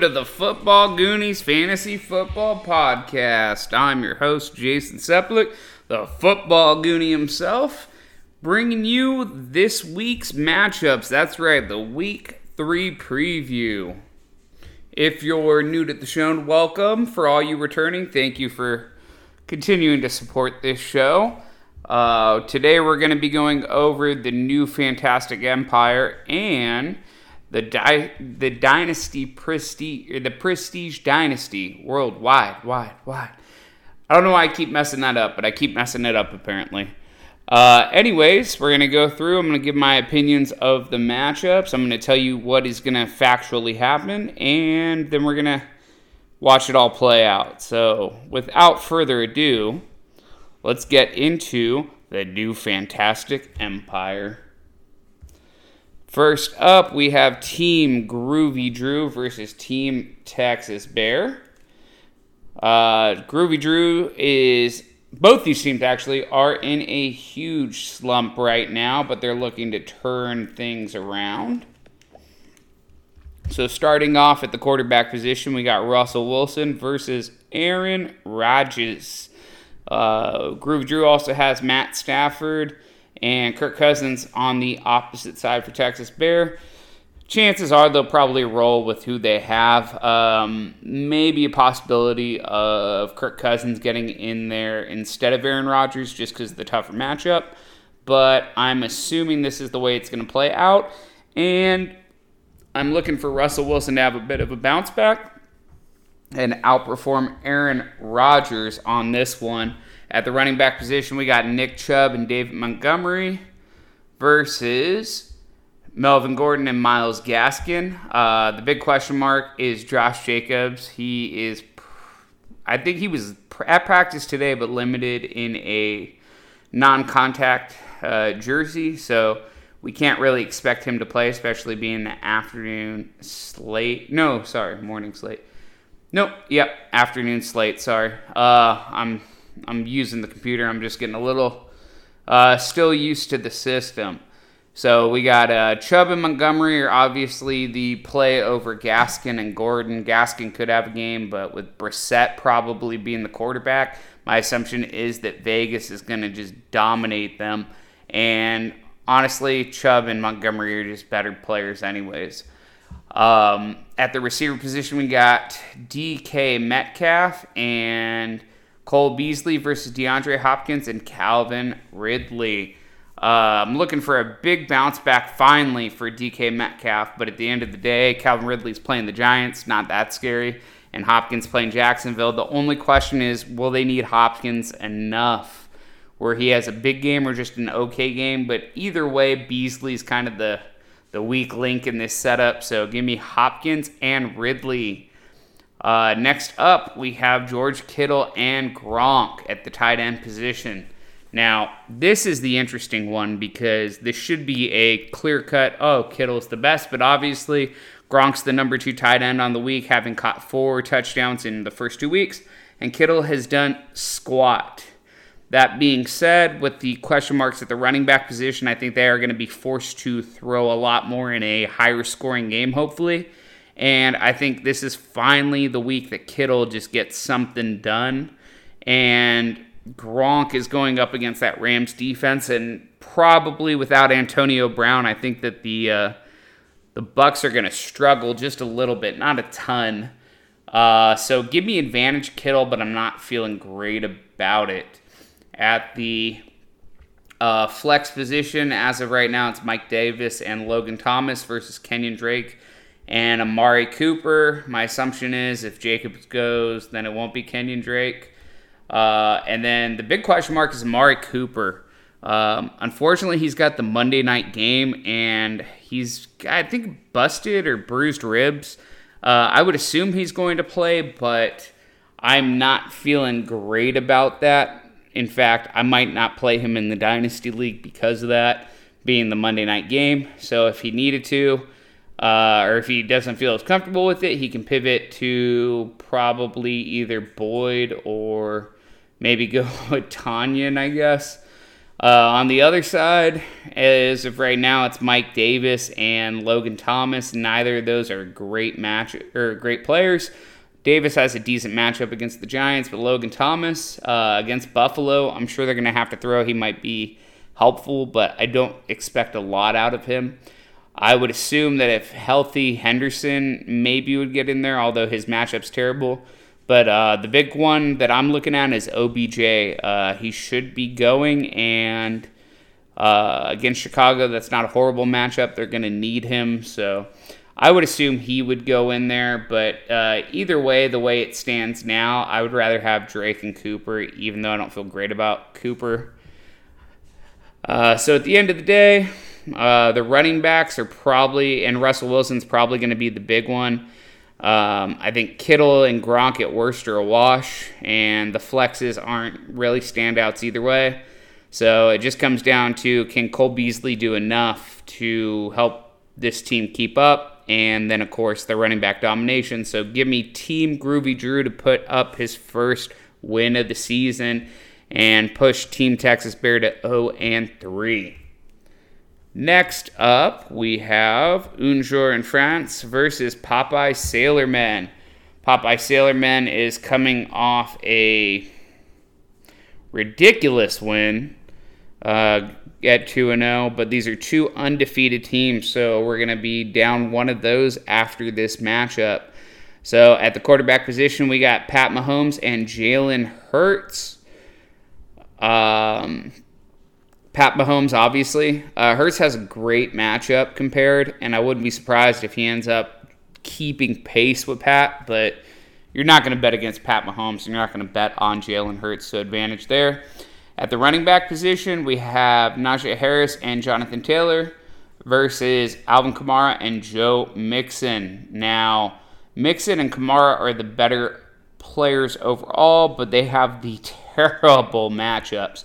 to the Football Goonies Fantasy Football Podcast. I'm your host, Jason Seplik, the Football Goonie himself, bringing you this week's matchups. That's right, the Week 3 preview. If you're new to the show, welcome. For all you returning, thank you for continuing to support this show. Uh, today we're going to be going over the new Fantastic Empire and the di- the dynasty prestige the prestige dynasty worldwide wide wide. I don't know why i keep messing that up but i keep messing it up apparently. Uh, anyways we're to go through. I'm to give my opinions of the matchups. I'm to tell you what is to factually happen and then we're to watch it all play out. So without further ado let's get into the new fantastic empire First up, we have Team Groovy Drew versus Team Texas Bear. Uh, Groovy Drew is both these teams actually are in a huge slump right now, but they're looking to turn things around. So starting off at the quarterback position, we got Russell Wilson versus Aaron Rodgers. Uh, Groovy Drew also has Matt Stafford and Kirk Cousins on the opposite side for Texas Bear. Chances are they'll probably roll with who they have. Um, maybe a possibility of Kirk Cousins getting in there instead of Aaron Rodgers just because of the tougher matchup. But I'm assuming this is the way it's going to play out. And I'm looking for Russell Wilson to have a bit of a bounce back and outperform Aaron Rodgers on this one. At the running back position, we got Nick Chubb and David Montgomery versus Melvin Gordon and Myles Gaskin. Uh, the big question mark is Josh Jacobs. He is, I think he was at practice today, but limited in a non contact uh, jersey. So we can't really expect him to play, especially being the afternoon slate. No, sorry, morning slate. Nope, yep, afternoon slate. Sorry. Uh, I'm I'm using the computer. I'm just getting a little uh, still used to the system. So we got uh, Chubb and Montgomery are obviously the play over Gaskin and Gordon. Gaskin could have a game, but with Brissett probably being the quarterback, my assumption is that Vegas is going to just dominate them. And honestly, Chubb and Montgomery are just better players, anyways. Um, at the receiver position, we got DK Metcalf and Cole Beasley versus DeAndre Hopkins and Calvin Ridley. Uh, I'm looking for a big bounce back finally for DK Metcalf, but at the end of the day, Calvin Ridley's playing the Giants, not that scary, and Hopkins playing Jacksonville. The only question is, will they need Hopkins enough where he has a big game or just an okay game? But either way, Beasley's kind of the the weak link in this setup. So give me Hopkins and Ridley. Uh, next up, we have George Kittle and Gronk at the tight end position. Now, this is the interesting one because this should be a clear cut, oh, Kittle's the best, but obviously Gronk's the number two tight end on the week, having caught four touchdowns in the first two weeks, and Kittle has done squat. That being said, with the question marks at the running back position, I think they are going to be forced to throw a lot more in a higher scoring game, hopefully. And I think this is finally the week that Kittle just gets something done. And Gronk is going up against that Rams defense, and probably without Antonio Brown, I think that the uh, the Bucks are going to struggle just a little bit, not a ton. Uh, so give me advantage Kittle, but I'm not feeling great about it. At the uh, flex position, as of right now, it's Mike Davis and Logan Thomas versus Kenyon Drake and Amari Cooper. My assumption is if Jacobs goes, then it won't be Kenyon Drake. Uh, and then the big question mark is Amari Cooper. Um, unfortunately, he's got the Monday night game, and he's I think busted or bruised ribs. Uh, I would assume he's going to play, but I'm not feeling great about that. In fact, I might not play him in the Dynasty League because of that being the Monday night game. So if he needed to, uh, or if he doesn't feel as comfortable with it, he can pivot to probably either Boyd or maybe go with Tonyan, I guess. Uh, on the other side, as of right now, it's Mike Davis and Logan Thomas. Neither of those are great match or great players. Davis has a decent matchup against the Giants, but Logan Thomas uh, against Buffalo, I'm sure they're going to have to throw. He might be helpful, but I don't expect a lot out of him. I would assume that if healthy Henderson maybe would get in there, although his matchup's terrible. But uh, the big one that I'm looking at is OBJ. Uh, he should be going, and uh, against Chicago, that's not a horrible matchup. They're going to need him, so I would assume he would go in there. But uh, either way, the way it stands now, I would rather have Drake and Cooper, even though I don't feel great about Cooper. Uh, so at the end of the day, uh, the running backs are probably, and Russell Wilson's probably going to be the big one. Um, I think Kittle and Gronk at worst are a wash, and the flexes aren't really standouts either way. So it just comes down to can Cole Beasley do enough to help this team keep up? And then, of course, the running back domination. So give me Team Groovy Drew to put up his first win of the season and push Team Texas Bear to 0 and 3. Next up, we have Un Jour in France versus Popeye Sailorman. Popeye Sailorman is coming off a ridiculous win uh, at 2 0, but these are two undefeated teams, so we're going to be down one of those after this matchup. So at the quarterback position, we got Pat Mahomes and Jalen Hurts. Um, Pat Mahomes, obviously. Uh, Hurts has a great matchup compared, and I wouldn't be surprised if he ends up keeping pace with Pat, but you're not going to bet against Pat Mahomes. And you're not going to bet on Jalen Hurts, so advantage there. At the running back position, we have Najee Harris and Jonathan Taylor versus Alvin Kamara and Joe Mixon. Now, Mixon and Kamara are the better players overall, but they have the terrible matchups.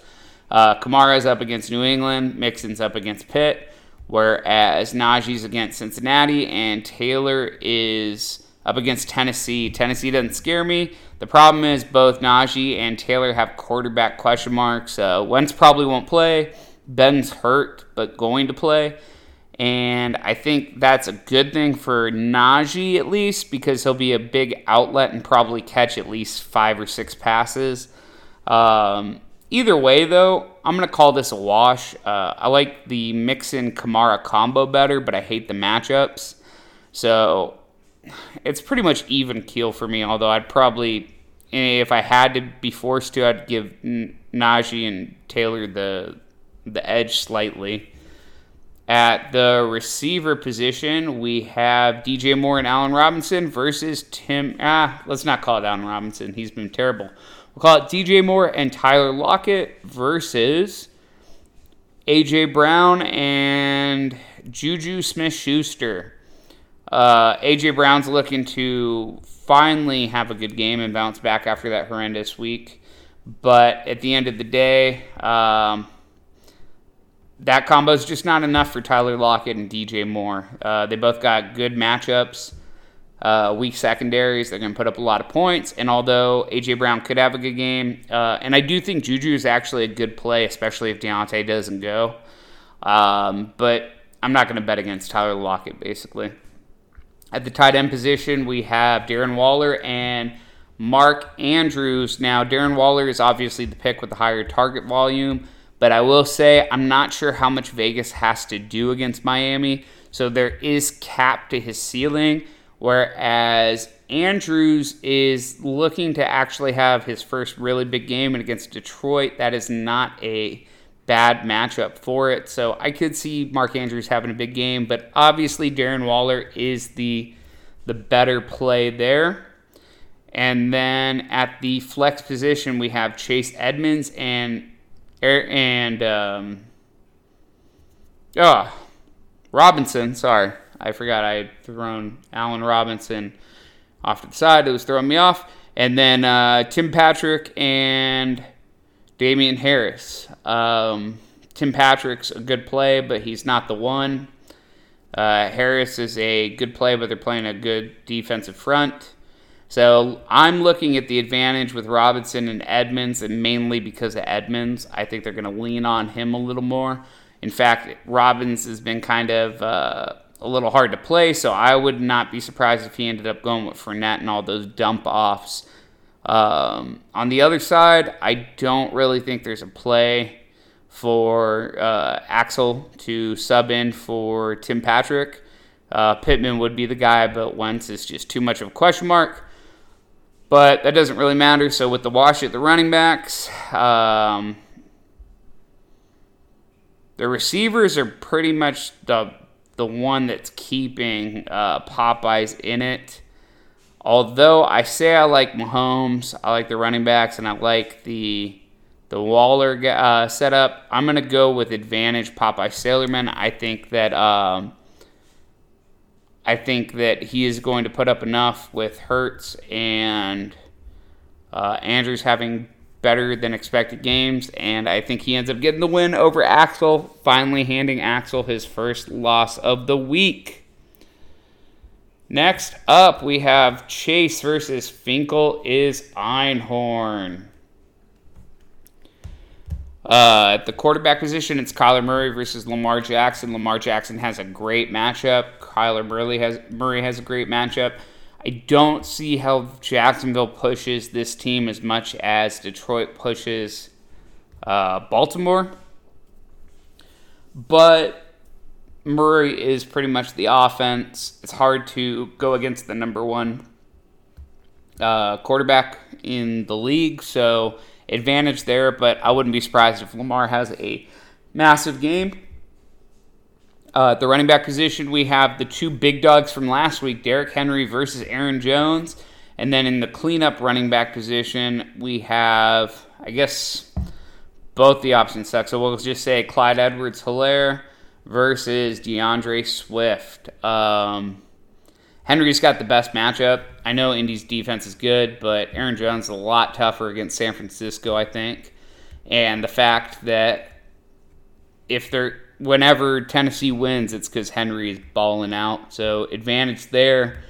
Uh, Kamara's up against New England, Mixon's up against Pitt, whereas Najee's against Cincinnati, and Taylor is up against Tennessee. Tennessee doesn't scare me. The problem is both Najee and Taylor have quarterback question marks. Uh, Wentz probably won't play. Ben's hurt, but going to play. And I think that's a good thing for Najee at least because he'll be a big outlet and probably catch at least five or six passes. Um, Either way, though, I'm going to call this a wash. Uh, I like the Mixon Kamara combo better, but I hate the matchups. So it's pretty much even keel for me, although I'd probably, if I had to be forced to, I'd give Najee and Taylor the, the edge slightly. At the receiver position, we have DJ Moore and Allen Robinson versus Tim. Ah, let's not call it Allen Robinson. He's been terrible. We'll call it DJ Moore and Tyler Lockett versus AJ Brown and Juju Smith Schuster. Uh, AJ Brown's looking to finally have a good game and bounce back after that horrendous week. But at the end of the day, um, that combo is just not enough for Tyler Lockett and DJ Moore. Uh, they both got good matchups uh, weak secondaries. They're going to put up a lot of points. And although A.J. Brown could have a good game, uh, and I do think Juju is actually a good play, especially if Diontae doesn't go. Um, but I'm not going to bet against Tyler Lockett, basically. At the tight end position, we have Darren Waller and Mark Andrews. Now, Darren Waller is obviously the pick with the higher target volume, but I will say I'm not sure how much Vegas has to do against Miami. So there is cap to his ceiling. Whereas Andrews is looking to actually have his first really big game and against Detroit. That is not a bad matchup for it. So I could see Mark Andrews having a big game, but obviously Darren Waller is the the better play there. And then at the flex position, we have Chase Edmonds and and um, oh, Robinson. Sorry, I forgot I had thrown Allen Robinson off to the side. It was throwing me off. And then uh, Tim Patrick and Damien Harris. Um, Tim Patrick's a good play, but he's not the one. Uh, Harris is a good play, but they're playing a good defensive front. So I'm looking at the advantage with Robinson and Edmonds, and mainly because of Edmonds. I think they're going to lean on him a little more. In fact, Robbins has been kind of uh, a little hard to play, so I would not be surprised if he ended up going with Fournette and all those dump offs. Um, on the other side, I don't really think there's a play for uh, Axel to sub in for Tim Patrick. Uh, Pittman would be the guy, but Wentz is just too much of a question mark. But that doesn't really matter. So with the wash at the running backs, um, the receivers are pretty much the the one that's keeping uh, Popeyes in it. Although I say I like Mahomes, I like the running backs, and I like the the Waller uh, setup. I'm gonna go with advantage Popeye Sailorman. I think that um, I think that he is going to put up enough with Hurts and uh, Andrews having better than expected games, and I think he ends up getting the win over Axel, finally handing Axel his first loss of the week. Next up, we have Chase versus Finkel is Einhorn. Uh, at the quarterback position, it's Kyler Murray versus Lamar Jackson. Lamar Jackson has a great matchup. Kyler Murray has Murray has a great matchup. I don't see how Jacksonville pushes this team as much as Detroit pushes uh, Baltimore. But Murray is pretty much the offense. It's hard to go against the number one uh, quarterback in the league, so advantage there, but I wouldn't be surprised if Lamar has a massive game. Uh, the running back position, we have the two big dogs from last week Derrick Henry versus Aaron Jones. And then in the cleanup running back position, we have, I guess, both the options suck. So we'll just say Clyde Edwards Helaire versus DeAndre Swift. Um, Henry's got the best matchup. I know Indy's defense is good, but Aaron Jones is a lot tougher against San Francisco, I think. And the fact that if they're whenever Tennessee wins, it's because Henry is balling out. So advantage there.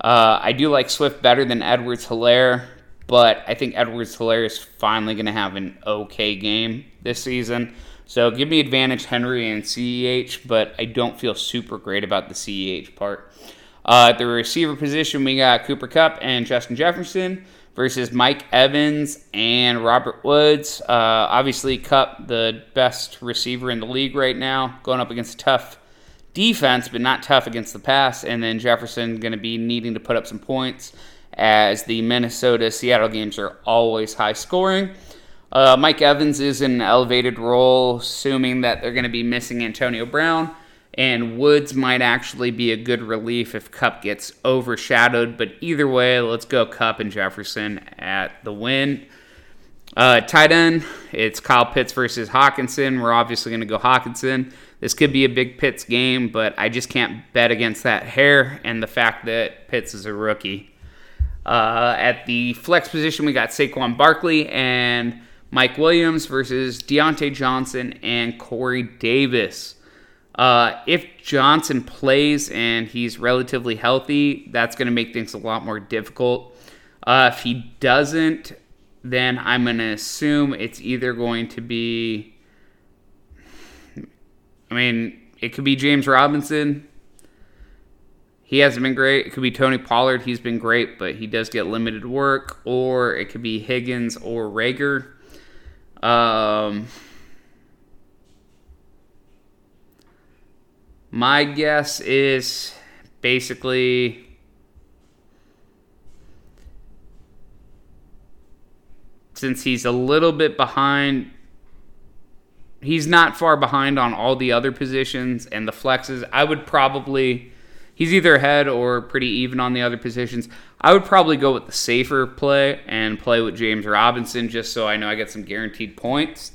Uh, I do like Swift better than Edwards Helaire, but I think Edwards Helaire is finally going to have an okay game this season. So give me advantage Henry and CEH, but I don't feel super great about the CEH part. Uh, at the receiver position, we got Cooper Kupp and Justin Jefferson versus Mike Evans and Robert Woods. Uh, obviously, Kupp, the best receiver in the league right now, going up against a tough defense, but not tough against the pass. And then Jefferson going to be needing to put up some points as the Minnesota Seattle games are always high scoring. Uh, Mike Evans is in an elevated role, assuming that they're going to be missing Antonio Brown and Woods might actually be a good relief if Kupp gets overshadowed. But either way, let's go Kupp and Jefferson at the win. Uh, tight end, it's Kyle Pitts versus Hockenson. We're obviously going to go Hockenson. This could be a big Pitts game, but I just can't bet against that hair and the fact that Pitts is a rookie. Uh, at the flex position, we got Saquon Barkley and Mike Williams versus Diontae Johnson and Corey Davis. Uh, if Johnson plays and he's relatively healthy, that's going to make things a lot more difficult. Uh, if he doesn't, then I'm going to assume it's either going to be. I mean, it could be James Robinson. He hasn't been great. It could be Tony Pollard. He's been great, but he does get limited work. Or it could be Higgins or Reagor. Um, My guess is basically since he's a little bit behind he's not far behind on all the other positions and the flexes. I would probably he's either ahead or pretty even on the other positions. I would probably go with the safer play and play with James Robinson just so I know I get some guaranteed points.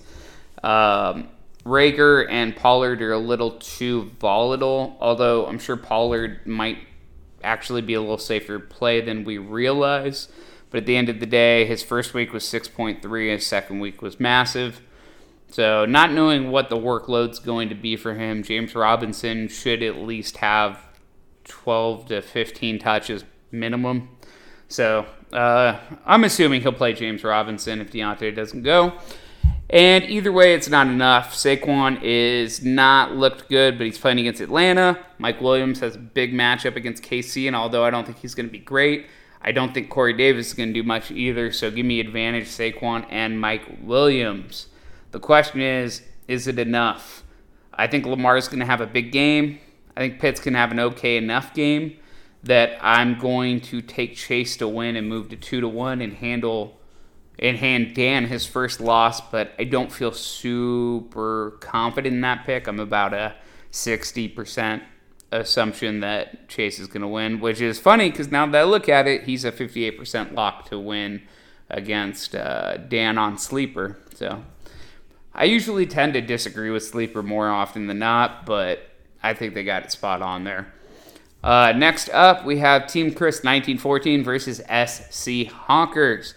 Um, Reagor and Pollard are a little too volatile, although I'm sure Pollard might actually be a little safer play than we realize. But at the end of the day, his first week was 6.3, his second week was massive. So, not knowing what the workload's going to be for him, James Robinson should at least have 12 to 15 touches minimum. So uh, I'm assuming he'll play James Robinson if Diontae doesn't go. And either way, it's not enough. Saquon is not looked good, but he's playing against Atlanta. Mike Williams has a big matchup against KC, and although I don't think he's going to be great, I don't think Corey Davis is going to do much either. So give me advantage Saquon and Mike Williams. The question is, is it enough? I think Lamar's going to have a big game. I think Pitts can have an okay enough game that I'm going to take Chase to win and move to two to one and handle and hand Dan his first loss, but I don't feel super confident in that pick. I'm about a 60% assumption that Chase is going to win, which is funny because now that I look at it, he's a 58% lock to win against uh, Dan on Sleeper. So I usually tend to disagree with Sleeper more often than not, but I think they got it spot on there. Uh, next up, we have Team Chris 1914 versus SC Honkers.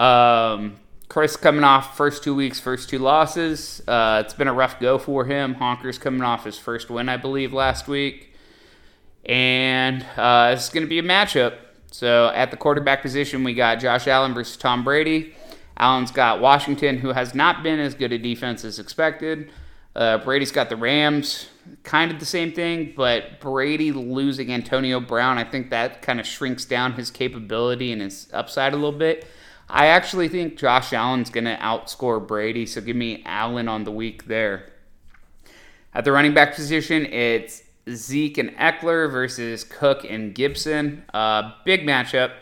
Um, Chris coming off first two weeks, first two losses. Uh, it's been a rough go for him. Honkers coming off his first win, I believe, last week. And uh, it's going to be a matchup. So at the quarterback position, we got Josh Allen versus Tom Brady. Allen's got Washington, who has not been as good a defense as expected. Uh, Brady's got the Rams, kind of the same thing, but Brady losing Antonio Brown, I think that kind of shrinks down his capability and his upside a little bit. I actually think Josh Allen's going to outscore Brady, so give me Allen on the week there. At the running back position, it's Zeke and Ekeler versus Cook and Gibson. Uh, big matchup.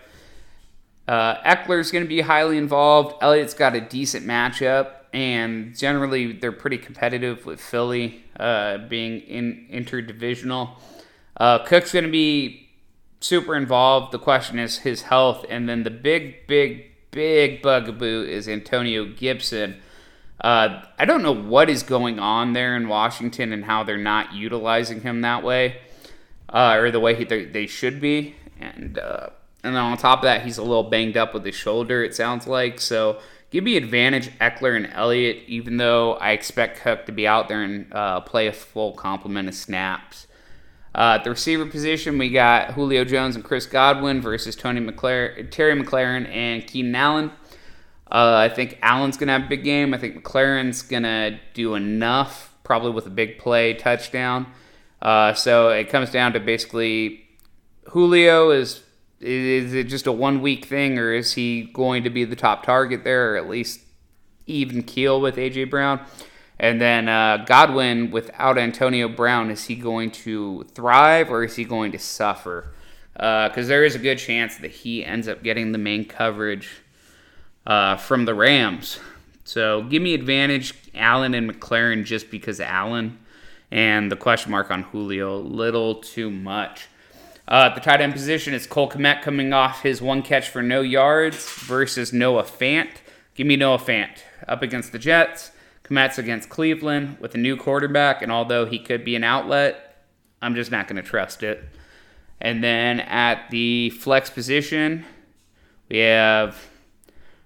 Uh, Ekeler's going to be highly involved. Elliott's got a decent matchup, and generally they're pretty competitive with Philly uh, being in interdivisional. Uh, Cook's going to be super involved. The question is his health, and then the big, big, big bugaboo is Antonio Gibson. Uh, I don't know what is going on there in Washington and how they're not utilizing him that way, uh, or the way he, they, they should be. And uh, and then on top of that, he's a little banged up with his shoulder, it sounds like. So give me advantage Ekeler and Elliott, even though I expect Cook to be out there and uh, play a full complement of snaps. Uh, at the receiver position, we got Julio Jones and Chris Godwin versus Tony McLaren, Terry McLaurin and Keenan Allen. Uh, I think Allen's going to have a big game. I think McLaurin's going to do enough, probably with a big play touchdown. Uh, so it comes down to basically Julio is is it just a one week thing, or is he going to be the top target there, or at least even keel with AJ Brown? And then uh, Godwin without Antonio Brown, is he going to thrive or is he going to suffer? Because uh, there is a good chance that he ends up getting the main coverage uh, from the Rams. So give me advantage Allen and McLaurin just because Allen and the question mark on Julio a little too much. Uh, the tight end position, it's Cole Kmet coming off his one catch for no yards versus Noah Fant. Give me Noah Fant up against the Jets. Kmet's against Cleveland with a new quarterback, and although he could be an outlet, I'm just not going to trust it. And then at the flex position, we have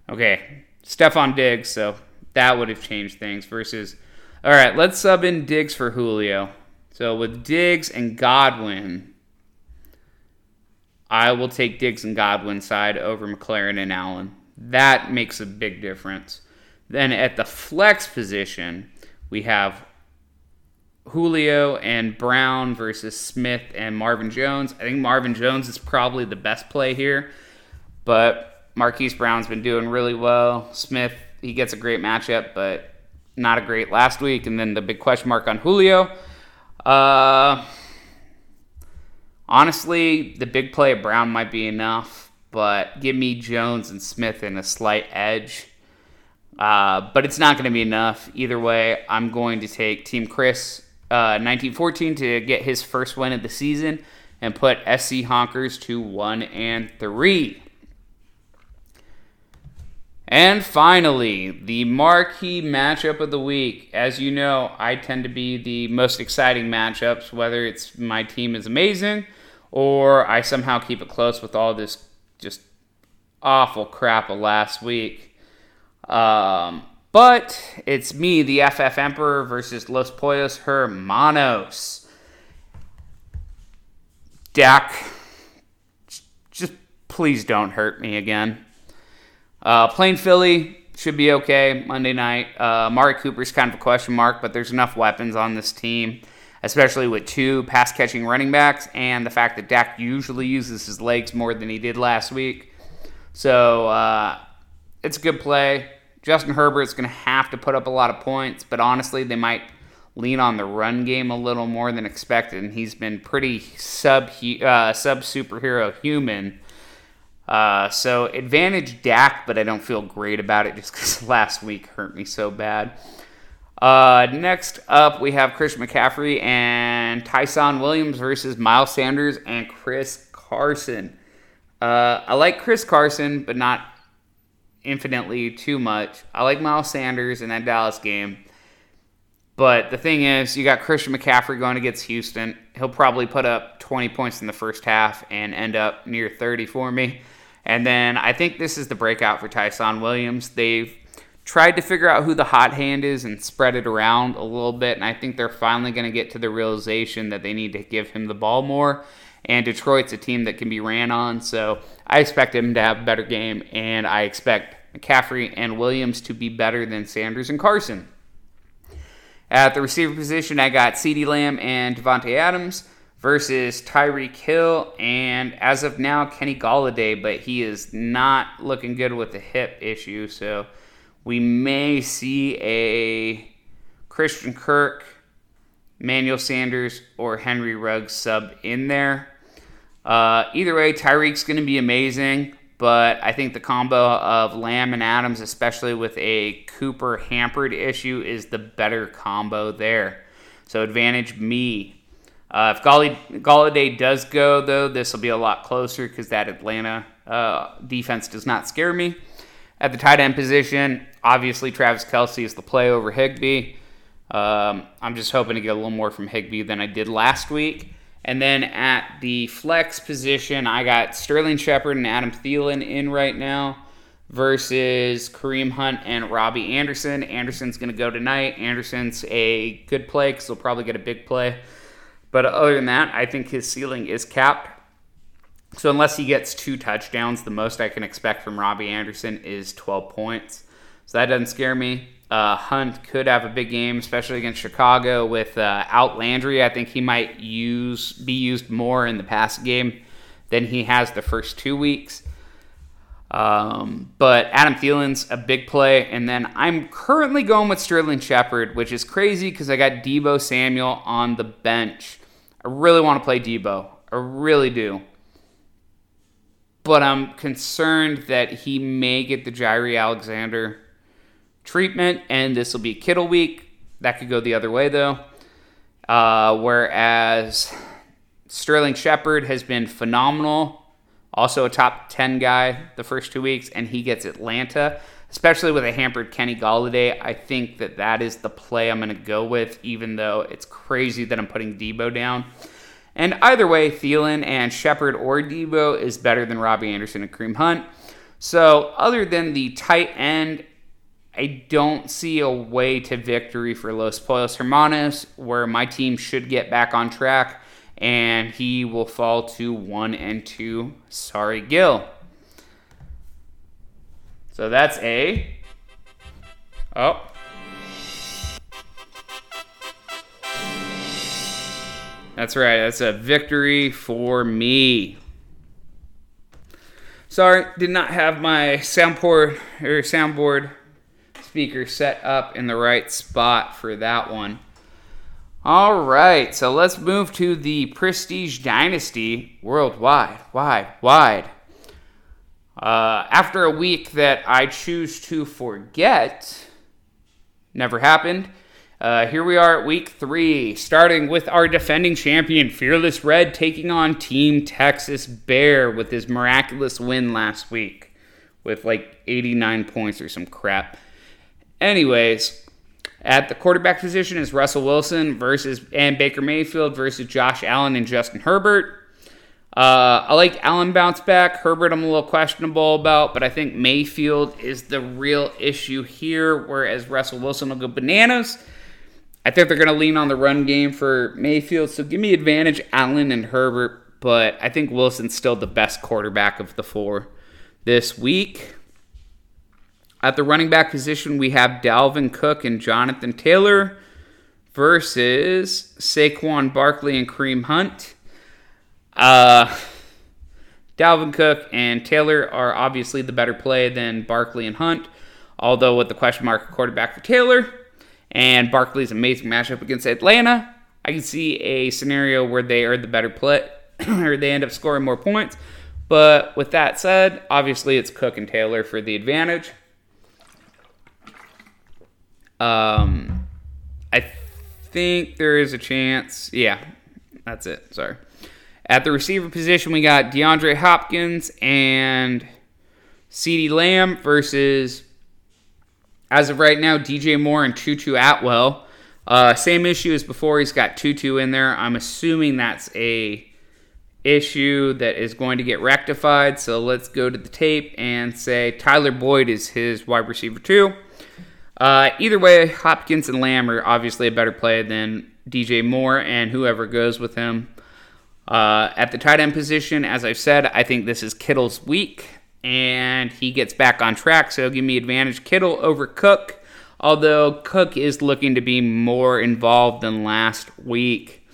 okay, Stefon Diggs, so that would have changed things versus all right, let's sub in Diggs for Julio. So with Diggs and Godwin, I will take Diggs and Godwin side over McLaurin and Allen. That makes a big difference. Then at the flex position, we have Julio and Brown versus Smith and Marvin Jones. I think Marvin Jones is probably the best play here, but Marquise Brown's been doing really well. Smith, he gets a great matchup, but not a great last week. And then the big question mark on Julio. Uh, Honestly, the big play of Brown might be enough, but give me Jones and Smith in a slight edge. Uh, but it's not going to be enough. Either way, I'm going to take Team Chris uh, 1914 to get his first win of the season and put SC Honkers to 1 and 3. And finally, the marquee matchup of the week. As you know, I tend to be the most exciting matchups, whether it's my team is amazing or I somehow keep it close with all this just awful crap of last week. Um, but it's me, the FF Emperor, versus Los Pollos Hermanos. Dak just please don't hurt me again. Uh, playing Philly should be okay Monday night. Uh, Amari Cooper's kind of a question mark, but there's enough weapons on this team, especially with two pass catching running backs and the fact that Dak usually uses his legs more than he did last week. So uh, it's a good play. Justin Herbert's going to have to put up a lot of points, but honestly, they might lean on the run game a little more than expected, and he's been pretty sub uh, sub superhero human. Uh, so advantage Dak, but I don't feel great about it just because last week hurt me so bad. Uh, next up, we have Chris McCaffrey and Ty'Son Williams versus Miles Sanders and Chris Carson. Uh, I like Chris Carson, but not infinitely too much. I like Miles Sanders in that Dallas game. But the thing is, you got Christian McCaffrey going against Houston. He'll probably put up 20 points in the first half and end up near 30 for me. And then I think this is the breakout for Ty'Son Williams. They've tried to figure out who the hot hand is and spread it around a little bit. And I think they're finally going to get to the realization that they need to give him the ball more. And Detroit's a team that can be ran on. So I expect him to have a better game. And I expect McCaffrey and Williams to be better than Sanders and Carson. At the receiver position, I got CeeDee Lamb and Davante Adams versus Tyreek Hill and as of now Kenny Golladay, but he is not looking good with the hip issue, so we may see a Christian Kirk, Manuel Sanders, or Henry Ruggs sub in there. Uh, either way, Tyreek's going to be amazing. But I think the combo of Lamb and Adams, especially with a Cooper hampered issue, is the better combo there. So advantage me. Uh, if Golladay does go, though, this will be a lot closer because that Atlanta uh, defense does not scare me. At the tight end position, obviously Travis Kelce is the play over Higbee. Um, I'm just hoping to get a little more from Higbee than I did last week. And then at the flex position, I got Sterling Shepard and Adam Thielen in right now versus Kareem Hunt and Robbie Anderson. Anderson's going to go tonight. Anderson's a good play because he'll probably get a big play. But other than that, I think his ceiling is capped. So unless he gets two touchdowns, the most I can expect from Robbie Anderson is 12 points. So that doesn't scare me. Uh, Hunt could have a big game, especially against Chicago with uh. I think he might use be used more in the pass game than he has the first two weeks. Um, but Adam Thielen's a big play, and then I'm currently going with Sterling Shepard, which is crazy because I got Deebo Samuel on the bench. I really want to play Deebo. I really do. But I'm concerned that he may get the Jaire Alexander treatment, and this will be Kittle week. That could go the other way, though. Uh, whereas Sterling Shepard has been phenomenal, also a top 10 guy the first two weeks, and he gets Atlanta, especially with a hampered Kenny Golladay. I think that that is the play I'm going to go with, even though it's crazy that I'm putting Deebo down. And either way, Thielen and Shepard or Deebo is better than Robbie Anderson and Cream Hunt. So, other than the tight end I don't see a way to victory for Los Pollos Hermanos where my team should get back on track and he will fall to 1 and 2. Sorry, Gil. So that's A. Oh. That's right. That's a victory for me. Sorry, did not have my soundboard or soundboard speaker set up in the right spot for that one. All right, so let's move to the Prestige Dynasty worldwide. Wide, wide. Uh, after a week that I choose to forget, never happened. Uh, here we are at week three, starting with our defending champion, Fearless Red, taking on Team Texas Bear with his miraculous win last week with like 89 points or some crap. Anyways, at the quarterback position is Russell Wilson versus and Baker Mayfield versus Josh Allen and Justin Herbert. Uh, I like Allen bounce back. Herbert, I'm a little questionable about, but I think Mayfield is the real issue here, whereas Russell Wilson will go bananas. I think they're going to lean on the run game for Mayfield, so give me advantage Allen and Herbert. but I think Wilson's still the best quarterback of the four this week. At the running back position, we have Dalvin Cook and Jonathan Taylor versus Saquon Barkley and Kareem Hunt. Uh, Dalvin Cook and Taylor are obviously the better play than Barkley and Hunt, although with the question mark quarterback for Taylor and Barkley's amazing matchup against Atlanta, I can see a scenario where they are the better play or they end up scoring more points. But with that said, obviously it's Cook and Taylor for the advantage. Um, I think there is a chance. Yeah, that's it. Sorry. At the receiver position, we got DeAndre Hopkins and CeeDee Lamb versus, as of right now, DJ Moore and Tutu Atwell. Uh, same issue as before. He's got Tutu in there. I'm assuming that's a issue that is going to get rectified. So let's go to the tape and say Tyler Boyd is his wide receiver too. Uh, either way, Hopkins and Lamb are obviously a better play than DJ Moore and whoever goes with him. Uh, at the tight end position, as I've said, I think this is Kittle's week, and he gets back on track. So give me advantage Kittle over Cook, although Cook is looking to be more involved than last week.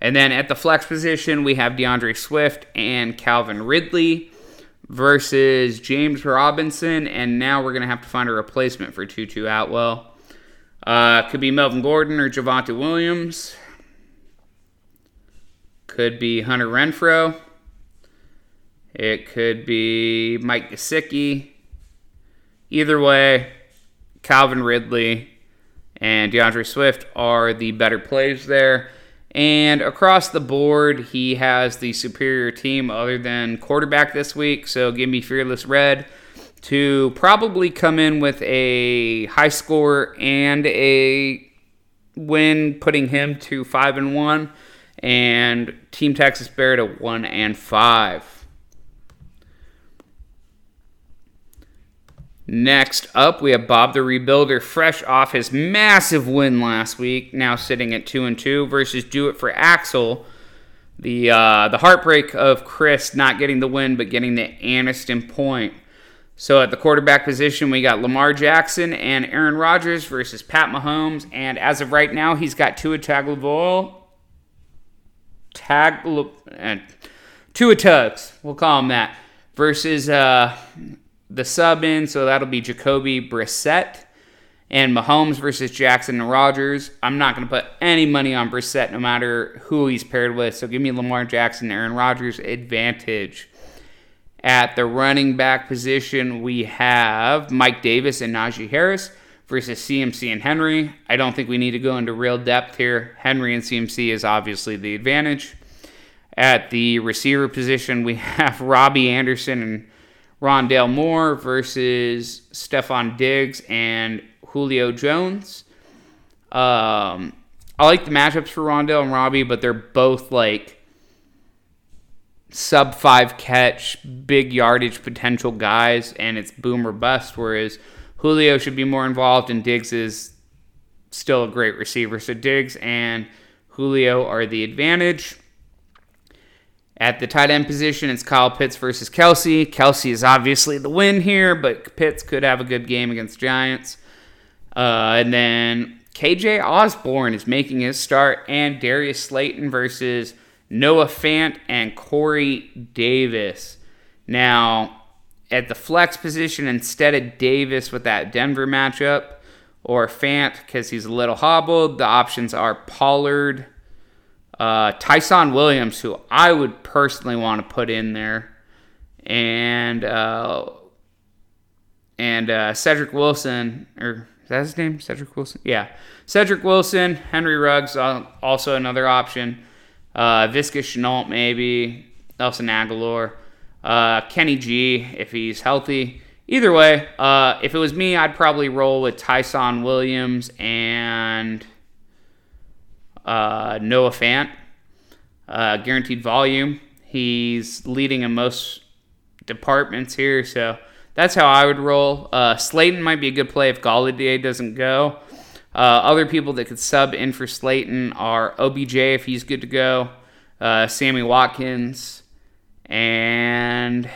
And then at the flex position, we have DeAndre Swift and Calvin Ridley versus James Robinson, and now we're going to have to find a replacement for Tutu Atwell. Uh, could be Melvin Gordon or Javonte Williams. Could be Hunter Renfrow. It could be Mike Gesicki. Either way, Calvin Ridley and DeAndre Swift are the better plays there. And across the board, he has the superior team other than quarterback this week. So give me Fearless Red to probably come in with a high score and a win, putting him to five and one, and Team Texas Bear to one and five. Next up, we have Bob the Rebuilder, fresh off his massive win last week, now sitting at two and two, versus Do It for Axel. The uh, the heartbreak of Chris not getting the win, but getting the Aniston point. So at the quarterback position, we got Lamar Jackson and Aaron Rodgers versus Pat Mahomes, and as of right now, he's got Tua Tagovailoa, Tag, uh, Tua Tugs, we'll call him that, versus uh, the sub in, so that'll be Jacoby Brissett and Mahomes versus Jackson and Rodgers. I'm not going to put any money on Brissett no matter who he's paired with, so give me Lamar Jackson, Aaron Rodgers advantage. At the running back position, we have Mike Davis and Najee Harris versus CMC and Henry. I don't think we need to go into real depth here. Henry and CMC is obviously the advantage. At the receiver position, we have Robbie Anderson and Rondale Moore versus Stefon Diggs and Julio Jones. Um, I like the matchups for Rondale and Robbie, but they're both like sub five catch, big yardage potential guys, and it's boom or bust. Whereas Julio should be more involved, and Diggs is still a great receiver. So Diggs and Julio are the advantage. At the tight end position, it's Kyle Pitts versus Kelce. Kelce is obviously the win here, but Pitts could have a good game against Giants. Uh, and then KJ Osborn is making his start, and Darius Slayton versus Noah Fant and Corey Davis. Now, at the flex position, instead of Davis with that Denver matchup, or Fant because he's a little hobbled, the options are Pollard uh, Ty'Son Williams, who I would personally want to put in there, and uh, and uh, Cedric Wilson, or is that his name? Cedric Wilson? Yeah. Cedric Wilson, Henry Ruggs, uh, also another option. Uh, Viscus Chenault, maybe. Nelson Agholor. Uh, Kenny G, if he's healthy. Either way, uh, if it was me, I'd probably roll with Ty'Son Williams and uh, Noah Fant, uh, guaranteed volume. He's leading in most departments here, so that's how I would roll. Uh, Slayton might be a good play if Golladay doesn't go. Uh, other people that could sub in for Slayton are OBJ if he's good to go, uh, Sammy Watkins, and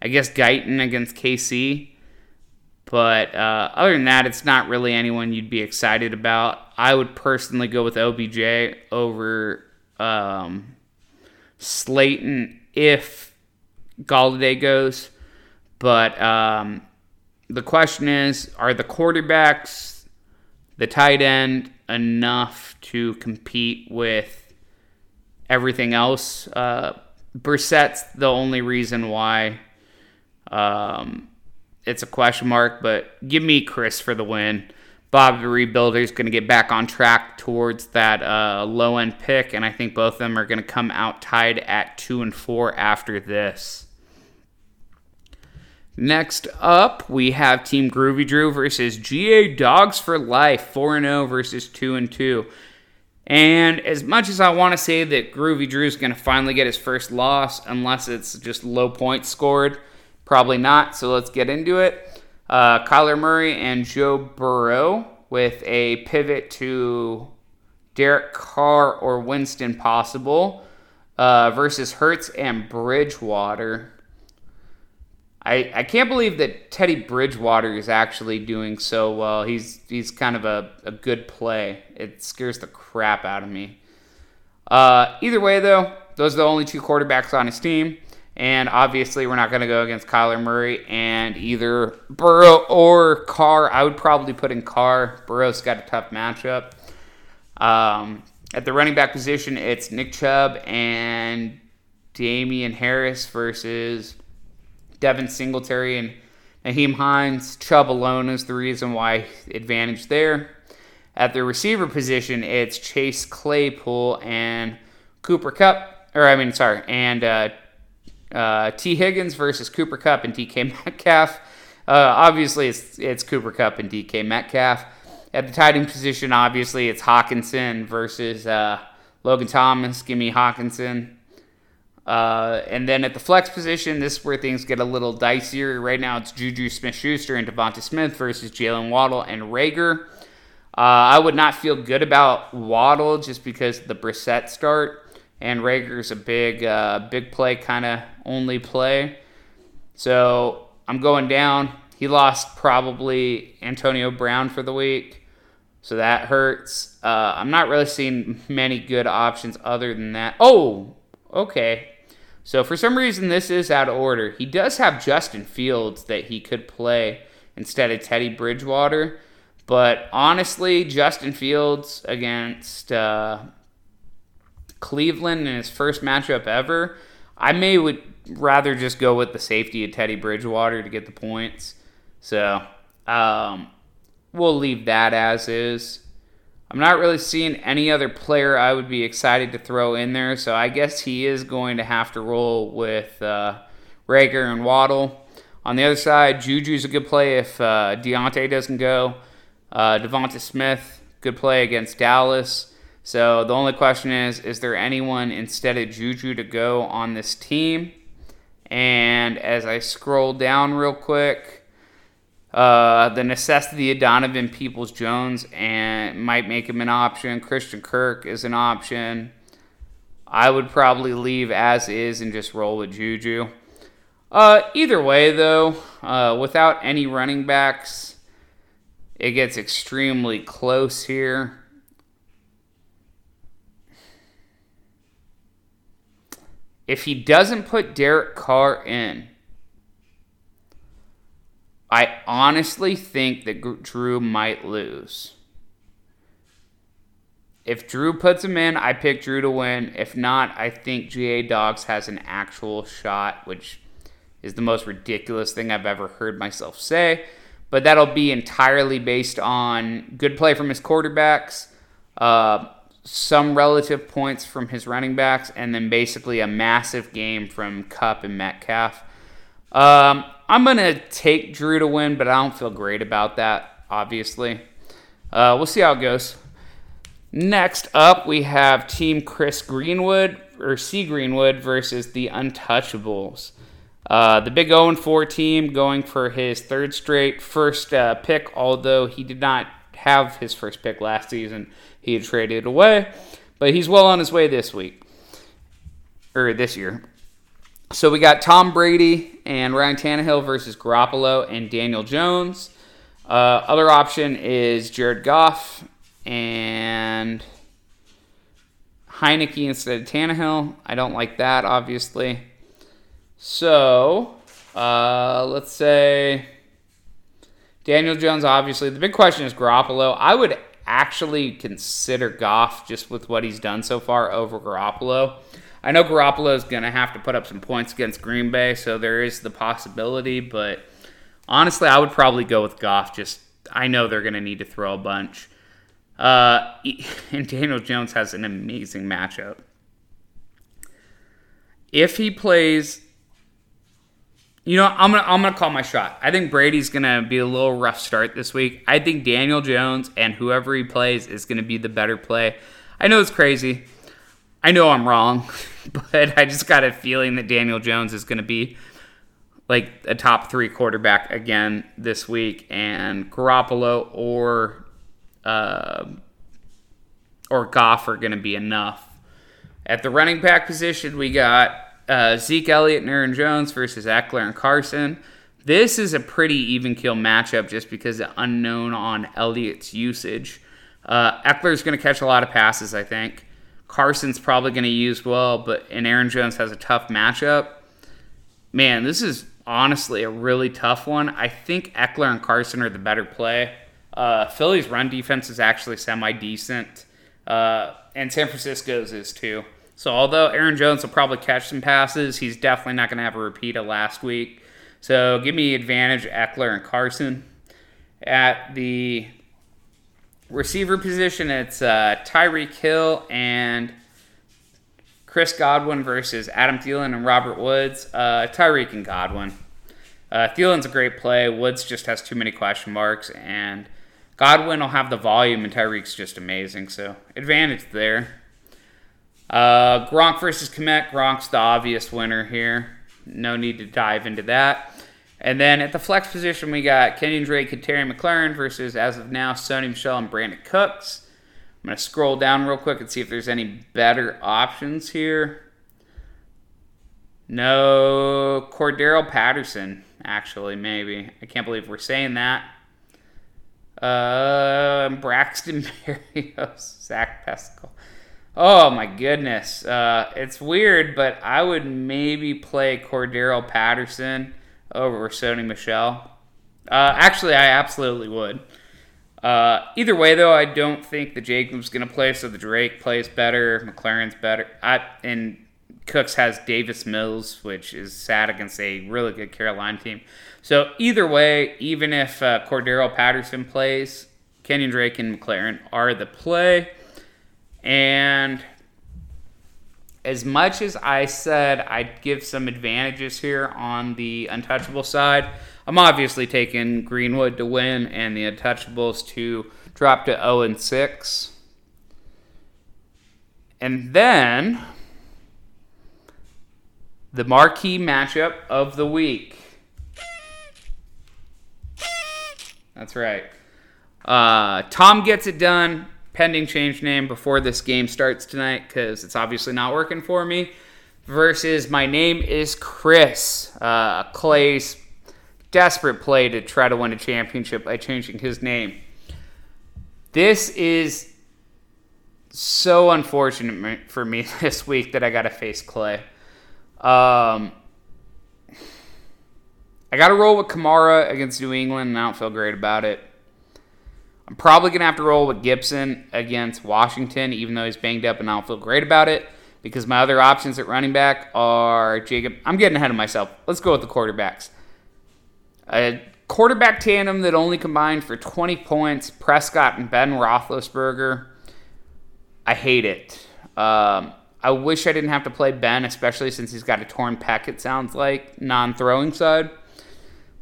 I guess Guyton against KC. But uh, other than that, it's not really anyone you'd be excited about. I would personally go with OBJ over um, Slayton if Golladay goes. But um, the question is are the quarterbacks, the tight end, enough to compete with everything else? Uh, Brissett's the only reason why um, it's a question mark, but give me Chris for the win. Bob the Rebuilder is going to get back on track towards that uh, low end pick, and I think both of them are going to come out tied at two and four after this. Next up, we have Team Groovy Drew versus GA Dogs for Life, 4 and 0 versus 2 and 2. And as much as I want to say that Groovy Drew is going to finally get his first loss, unless it's just low points scored, probably not. So let's get into it. Uh, Kyler Murray and Joe Burrow with a pivot to Derek Carr or Winston possible uh, versus Hurts and Bridgewater. I, I can't believe that Teddy Bridgewater is actually doing so well. He's he's kind of a, a good play. It scares the crap out of me. Uh, either way, though, those are the only two quarterbacks on his team. And obviously, we're not going to go against Kyler Murray and either Burrow or Carr. I would probably put in Carr. Burrow's got a tough matchup. Um, at the running back position, it's Nick Chubb and Damien Harris versus Devin Singletary and Nyheim Hines. Chubb alone is the reason why advantage there. At the receiver position, it's Chase Claypool and Cooper Kupp, or I mean, sorry, and uh, uh, Tee Higgins versus Cooper Kupp and DK Metcalf. Uh, obviously, it's, it's Cooper Kupp and DK Metcalf. At the tight end position, obviously, it's Hockenson versus uh, Logan Thomas. Give me Hockenson. Uh, and then at the flex position, this is where things get a little dicier. Right now, it's Juju Smith Schuster and Devonta Smith versus Jaylen Waddle and Reagor. Uh, I would not feel good about Waddle just because the Brissett start and Reagor's a big, uh, big play kind of only play. So I'm going down. He lost probably Antonio Brown for the week, so that hurts. Uh, I'm not really seeing many good options other than that. Oh, okay. So for some reason, this is out of order. He does have Justin Fields that he could play instead of Teddy Bridgewater. But honestly, Justin Fields against uh, Cleveland in his first matchup ever, I may would rather just go with the safety of Teddy Bridgewater to get the points. So um, we'll leave that as is. I'm not really seeing any other player I would be excited to throw in there, so I guess he is going to have to roll with uh, Reagor and Waddle. On the other side, Juju's a good play if uh, Diontae doesn't go. Uh, Devonta Smith, good play against Dallas. So the only question is is there anyone instead of Juju to go on this team? And as I scroll down real quick, uh, the necessity of Donovan Peoples Jones and might make him an option. Christian Kirk is an option. I would probably leave as is and just roll with Juju. Uh, either way, though, uh, without any running backs, it gets extremely close here. If he doesn't put Derek Carr in, I honestly think that Drew might lose. If Drew puts him in, I pick Drew to win. If not, I think GA Dogs has an actual shot, which is the most ridiculous thing I've ever heard myself say. But that'll be entirely based on good play from his quarterbacks, uh, some relative points from his running backs, and then basically a massive game from Kupp and Metcalf. Um, I'm going to take Drew to win, but I don't feel great about that, obviously. Uh, we'll see how it goes. Next up, we have Team Chris Greenwood or C Greenwood versus the Untouchables. Uh, the big 0 4 team going for his third straight first uh, pick, although he did not have his first pick last season. He had traded away. but he's well on his way this week or this year. So we got Tom Brady and Ryan Tannehill versus Garoppolo and Daniel Jones. Uh, other option is Jared Goff and Heinicke instead of Tannehill. I don't like that, obviously. So uh, let's say Daniel Jones, obviously. The big question is Garoppolo. I would actually consider Goff just with what he's done so far over Garoppolo. I know Garoppolo is going to have to put up some points against Green Bay, so there is the possibility, but honestly, I would probably go with Goff. Just I know they're going to need to throw a bunch. Uh, and Daniel Jones has an amazing matchup. If he plays you know, I'm gonna I'm gonna call my shot. I think Brady's gonna be a little rough start this week. I think Daniel Jones and whoever he plays is gonna be the better play. I know it's crazy. I know I'm wrong, but I just got a feeling that Daniel Jones is gonna be like a top three quarterback again this week, and Garoppolo or uh, or Goff are gonna be enough. At the running back position, we got uh, Zeke Elliott and Aaron Jones versus Ekeler and Carson. This is a pretty even kill matchup just because the unknown on Elliott's usage. Uh, Ekeler's going to catch a lot of passes, I think. Carson's probably going to use well, but and Aaron Jones has a tough matchup. Man, this is honestly a really tough one. I think Ekeler and Carson are the better play. Uh, Philly's run defense is actually semi decent, uh, and San Francisco's is too. So although Aaron Jones will probably catch some passes, he's definitely not going to have a repeat of last week. So give me advantage Ekeler and Carson. At the receiver position, it's uh, Tyreek Hill and Chris Godwin versus Adam Thielen and Robert Woods. Uh, Tyreek and Godwin. Uh, Thielen's a great play. Woods just has too many question marks, and Godwin will have the volume, and Tyreek's just amazing. So advantage there. Uh, Gronk versus Kmet. Gronk's the obvious winner here. No need to dive into that. And then at the flex position, we got Kenyon Drake and Terry McLaurin versus, as of now, Sony Michel and Brandin Cooks. I'm going to scroll down real quick and see if there's any better options here. No, Cordarrelle Patterson, actually, maybe. I can't believe we're saying that. Uh, Braxton Berrios, Zach Pascal. Oh my goodness, uh, it's weird, but I would maybe play Cordarrelle Patterson over Sony Michel. Uh, actually, I absolutely would. Uh, either way, though, I don't think the Jacobs going to play, so the Drake plays better. McLaurin's better. I, and Cooks has Davis Mills, which is sad against a really good Carolina team. So either way, even if uh, Cordarrelle Patterson plays, Kenyon Drake and McLaren are the play. And as much as I said I'd give some advantages here on the untouchable side, I'm obviously taking Greenwood to win and the untouchables to drop to 0 and 6. And then the marquee matchup of the week. That's right. Uh, Tom gets it done pending change name before this game starts tonight because it's obviously not working for me. Versus my name is Chris. Uh, Clay's desperate play to try to win a championship by changing his name. This is so unfortunate for me this week that I got to face Clay. Um, I got to roll with Kamara against New England, and I don't feel great about it. I'm probably going to have to roll with Gibson against Washington, even though he's banged up and I don't feel great about it, because my other options at running back are Jacob. I'm getting ahead of myself. Let's go with the quarterbacks. A quarterback tandem that only combined for 20 points Prescott and Ben Roethlisberger. I hate it. Um, I wish I didn't have to play Ben, especially since he's got a torn pec, it sounds like, non throwing side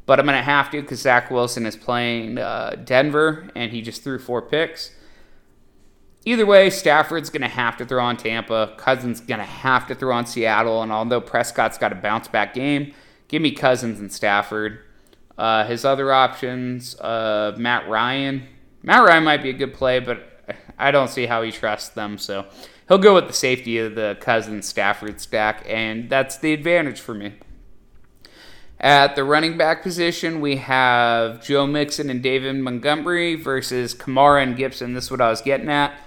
but I'm going to have to because Zach Wilson is playing uh, Denver and he just threw four picks. Either way, Stafford's going to have to throw on Tampa. Cousins going to have to throw on Seattle. And although Prescott's got a bounce back game, give me Cousins and Stafford. Uh, his other options, uh, Matt Ryan. Matt Ryan might be a good play, but I don't see how he trusts them. So he'll go with the safety of the Cousins Stafford stack, and that's the advantage for me. At the running back position, we have Joe Mixon and David Montgomery versus Kamara and Gibson. This is what I was getting at.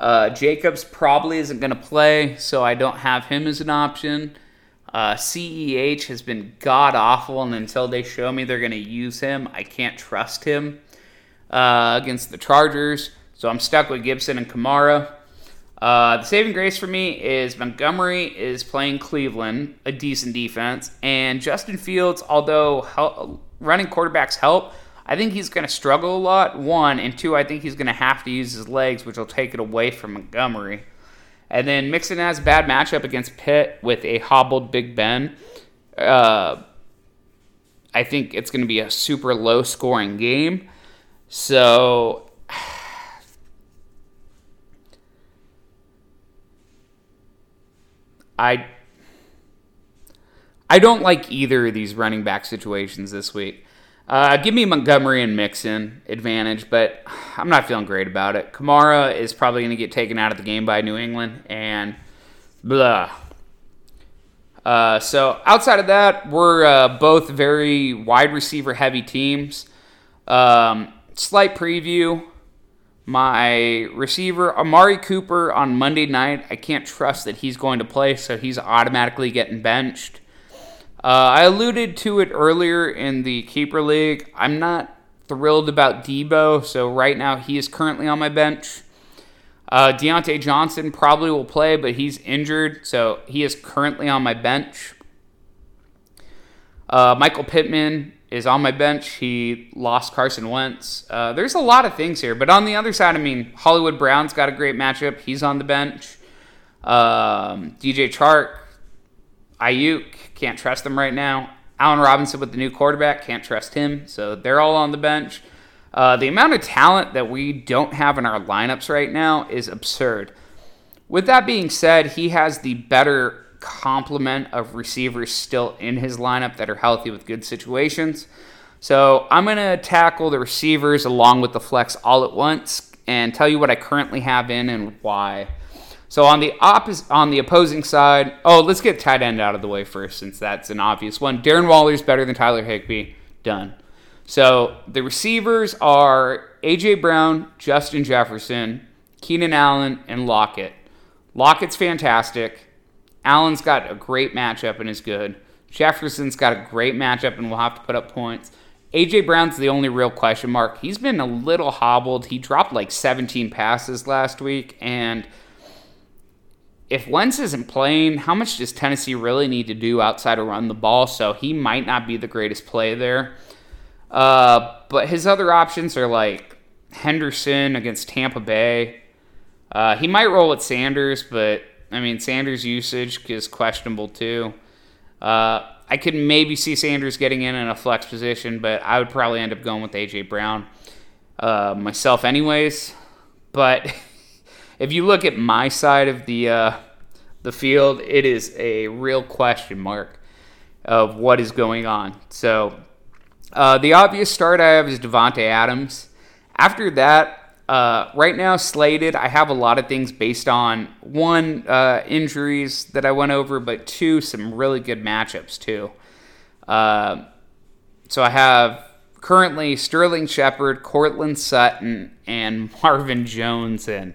Uh, Jacobs probably isn't going to play, so I don't have him as an option. Uh, CEH has been god awful, and until they show me they're going to use him, I can't trust him uh, against the Chargers. So I'm stuck with Gibson and Kamara. Uh, the saving grace for me is Montgomery is playing Cleveland, a decent defense, and Justin Fields, although running quarterbacks help, I think he's going to struggle a lot. One and two, I think he's going to have to use his legs, which will take it away from Montgomery. And then Mixon has bad matchup against Pitt with a hobbled Big Ben. Uh, I think it's going to be a super low scoring game. So I I don't like either of these running back situations this week. Uh, give me Montgomery and Mixon advantage, but I'm not feeling great about it. Kamara is probably going to get taken out of the game by New England, and blah. Uh, so outside of that, we're uh, both very wide receiver heavy teams. Um, slight preview. My receiver, Amari Cooper, on Monday night, I can't trust that he's going to play, so he's automatically getting benched. Uh, I alluded to it earlier in the Keeper League. I'm not thrilled about Deebo, so right now he is currently on my bench. Uh, Diontae Johnson probably will play, but he's injured, so he is currently on my bench. Uh, Michael Pittman is on my bench. He lost Carson Wentz. Uh, there's a lot of things here, but on the other side, I mean, Hollywood Brown's got a great matchup. He's on the bench. Um, DJ Chark, Aiyuk, can't trust them right now. Allen Robinson with the new quarterback, can't trust him. So they're all on the bench. Uh, the amount of talent that we don't have in our lineups right now is absurd. With that being said, he has the better complement of receivers still in his lineup that are healthy with good situations. So I'm going to tackle the receivers along with the flex all at once and tell you what I currently have in and why. So on the opposite, on the opposing side, oh, let's get tight end out of the way first, since that's an obvious one. Darren Waller's better than Tyler Higbee. Done. So the receivers are AJ Brown, Justin Jefferson, Keenan Allen, and Lockett. Lockett's fantastic. Allen's got a great matchup and is good. Jefferson's got a great matchup and will have to put up points. AJ Brown's the only real question mark. He's been a little hobbled. He dropped like 17 passes last week, and if Wentz isn't playing, how much does Tennessee really need to do outside of run the ball? So he might not be the greatest play there. Uh, but his other options are like Henderson against Tampa Bay. Uh, he might roll with Sanders, but I mean Sanders' usage is questionable too. Uh, I could maybe see Sanders getting in in a flex position, but I would probably end up going with AJ Brown uh, myself, anyways. But if you look at my side of the uh, the field, it is a real question mark of what is going on. So uh, the obvious start I have is Davante Adams. After that, uh, right now slated, I have a lot of things based on one uh, injuries that I went over, but two some really good matchups too. Uh, so I have currently Sterling Shepard, Courtland Sutton, and Marvin Jones in.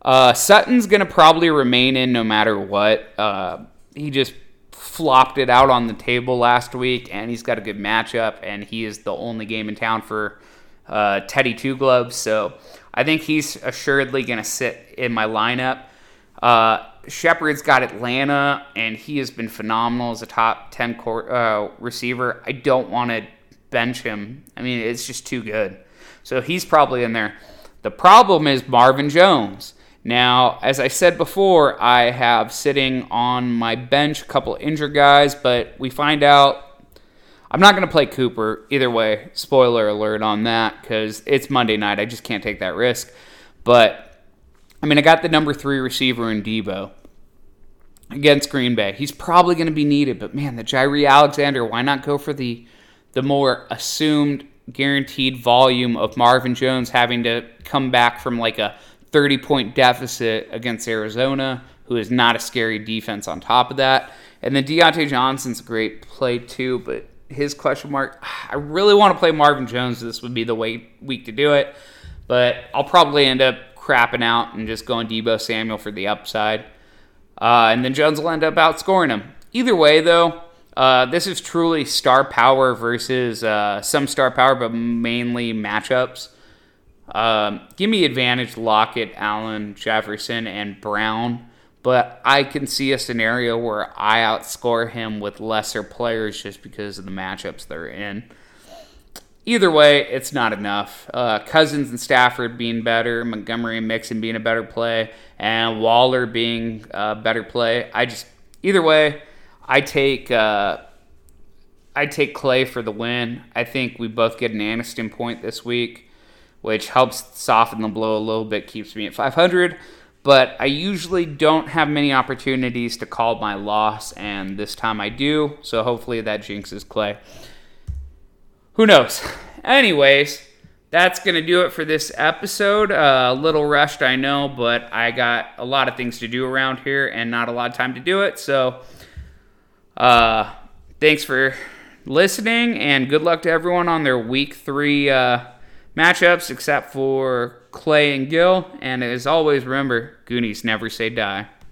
Uh, Sutton's going to probably remain in no matter what. Uh, he just flopped it out on the table last week, and he's got a good matchup, and he is the only game in town for uh, Teddy Two Gloves. So I think he's assuredly going to sit in my lineup. Uh, Shepard's got Atlanta, and he has been phenomenal as a top 10 uh, receiver. I don't want to bench him. I mean, it's just too good. So he's probably in there. The problem is Marvin Jones. Now, as I said before, I have sitting on my bench a couple injured guys, but we find out I'm not going to play Cooper either way. Spoiler alert on that because it's Monday night. I just can't take that risk. But I mean, I got the number three receiver in Deebo against Green Bay. He's probably going to be needed, but man, the Jaire Alexander. Why not go for the the more assumed guaranteed volume of Marvin Jones having to come back from like a 30 point deficit against Arizona, who is not a scary defense on top of that. And then Diontae Johnson's a great play too, but his question mark, I really want to play Marvin Jones. This would be the way, week to do it, but I'll probably end up crapping out and just going Deebo Samuel for the upside. Uh, and then Jones will end up outscoring him. Either way, though, uh, this is truly star power versus uh, some star power, but mainly matchups. Um, give me advantage Lockett, Allen, Jefferson, and Brown, but I can see a scenario where I outscore him with lesser players just because of the matchups they're in. Either way, it's not enough. Uh, Cousins and Stafford being better, Montgomery and Mixon being a better play, and Waller being a better play. I just either way, I take uh, I take Clay for the win. I think we both get an Aniston point this week which helps soften the blow a little bit, keeps me at 500. But I usually don't have many opportunities to call my loss, and this time I do. So hopefully that jinxes Clay. Who knows? Anyways, that's going to do it for this episode. Uh, a little rushed, I know, but I got a lot of things to do around here and not a lot of time to do it. So, uh, thanks for listening, and good luck to everyone on their week three uh, matchups except for Clay and Gil. And as always, remember, Goonies never say die.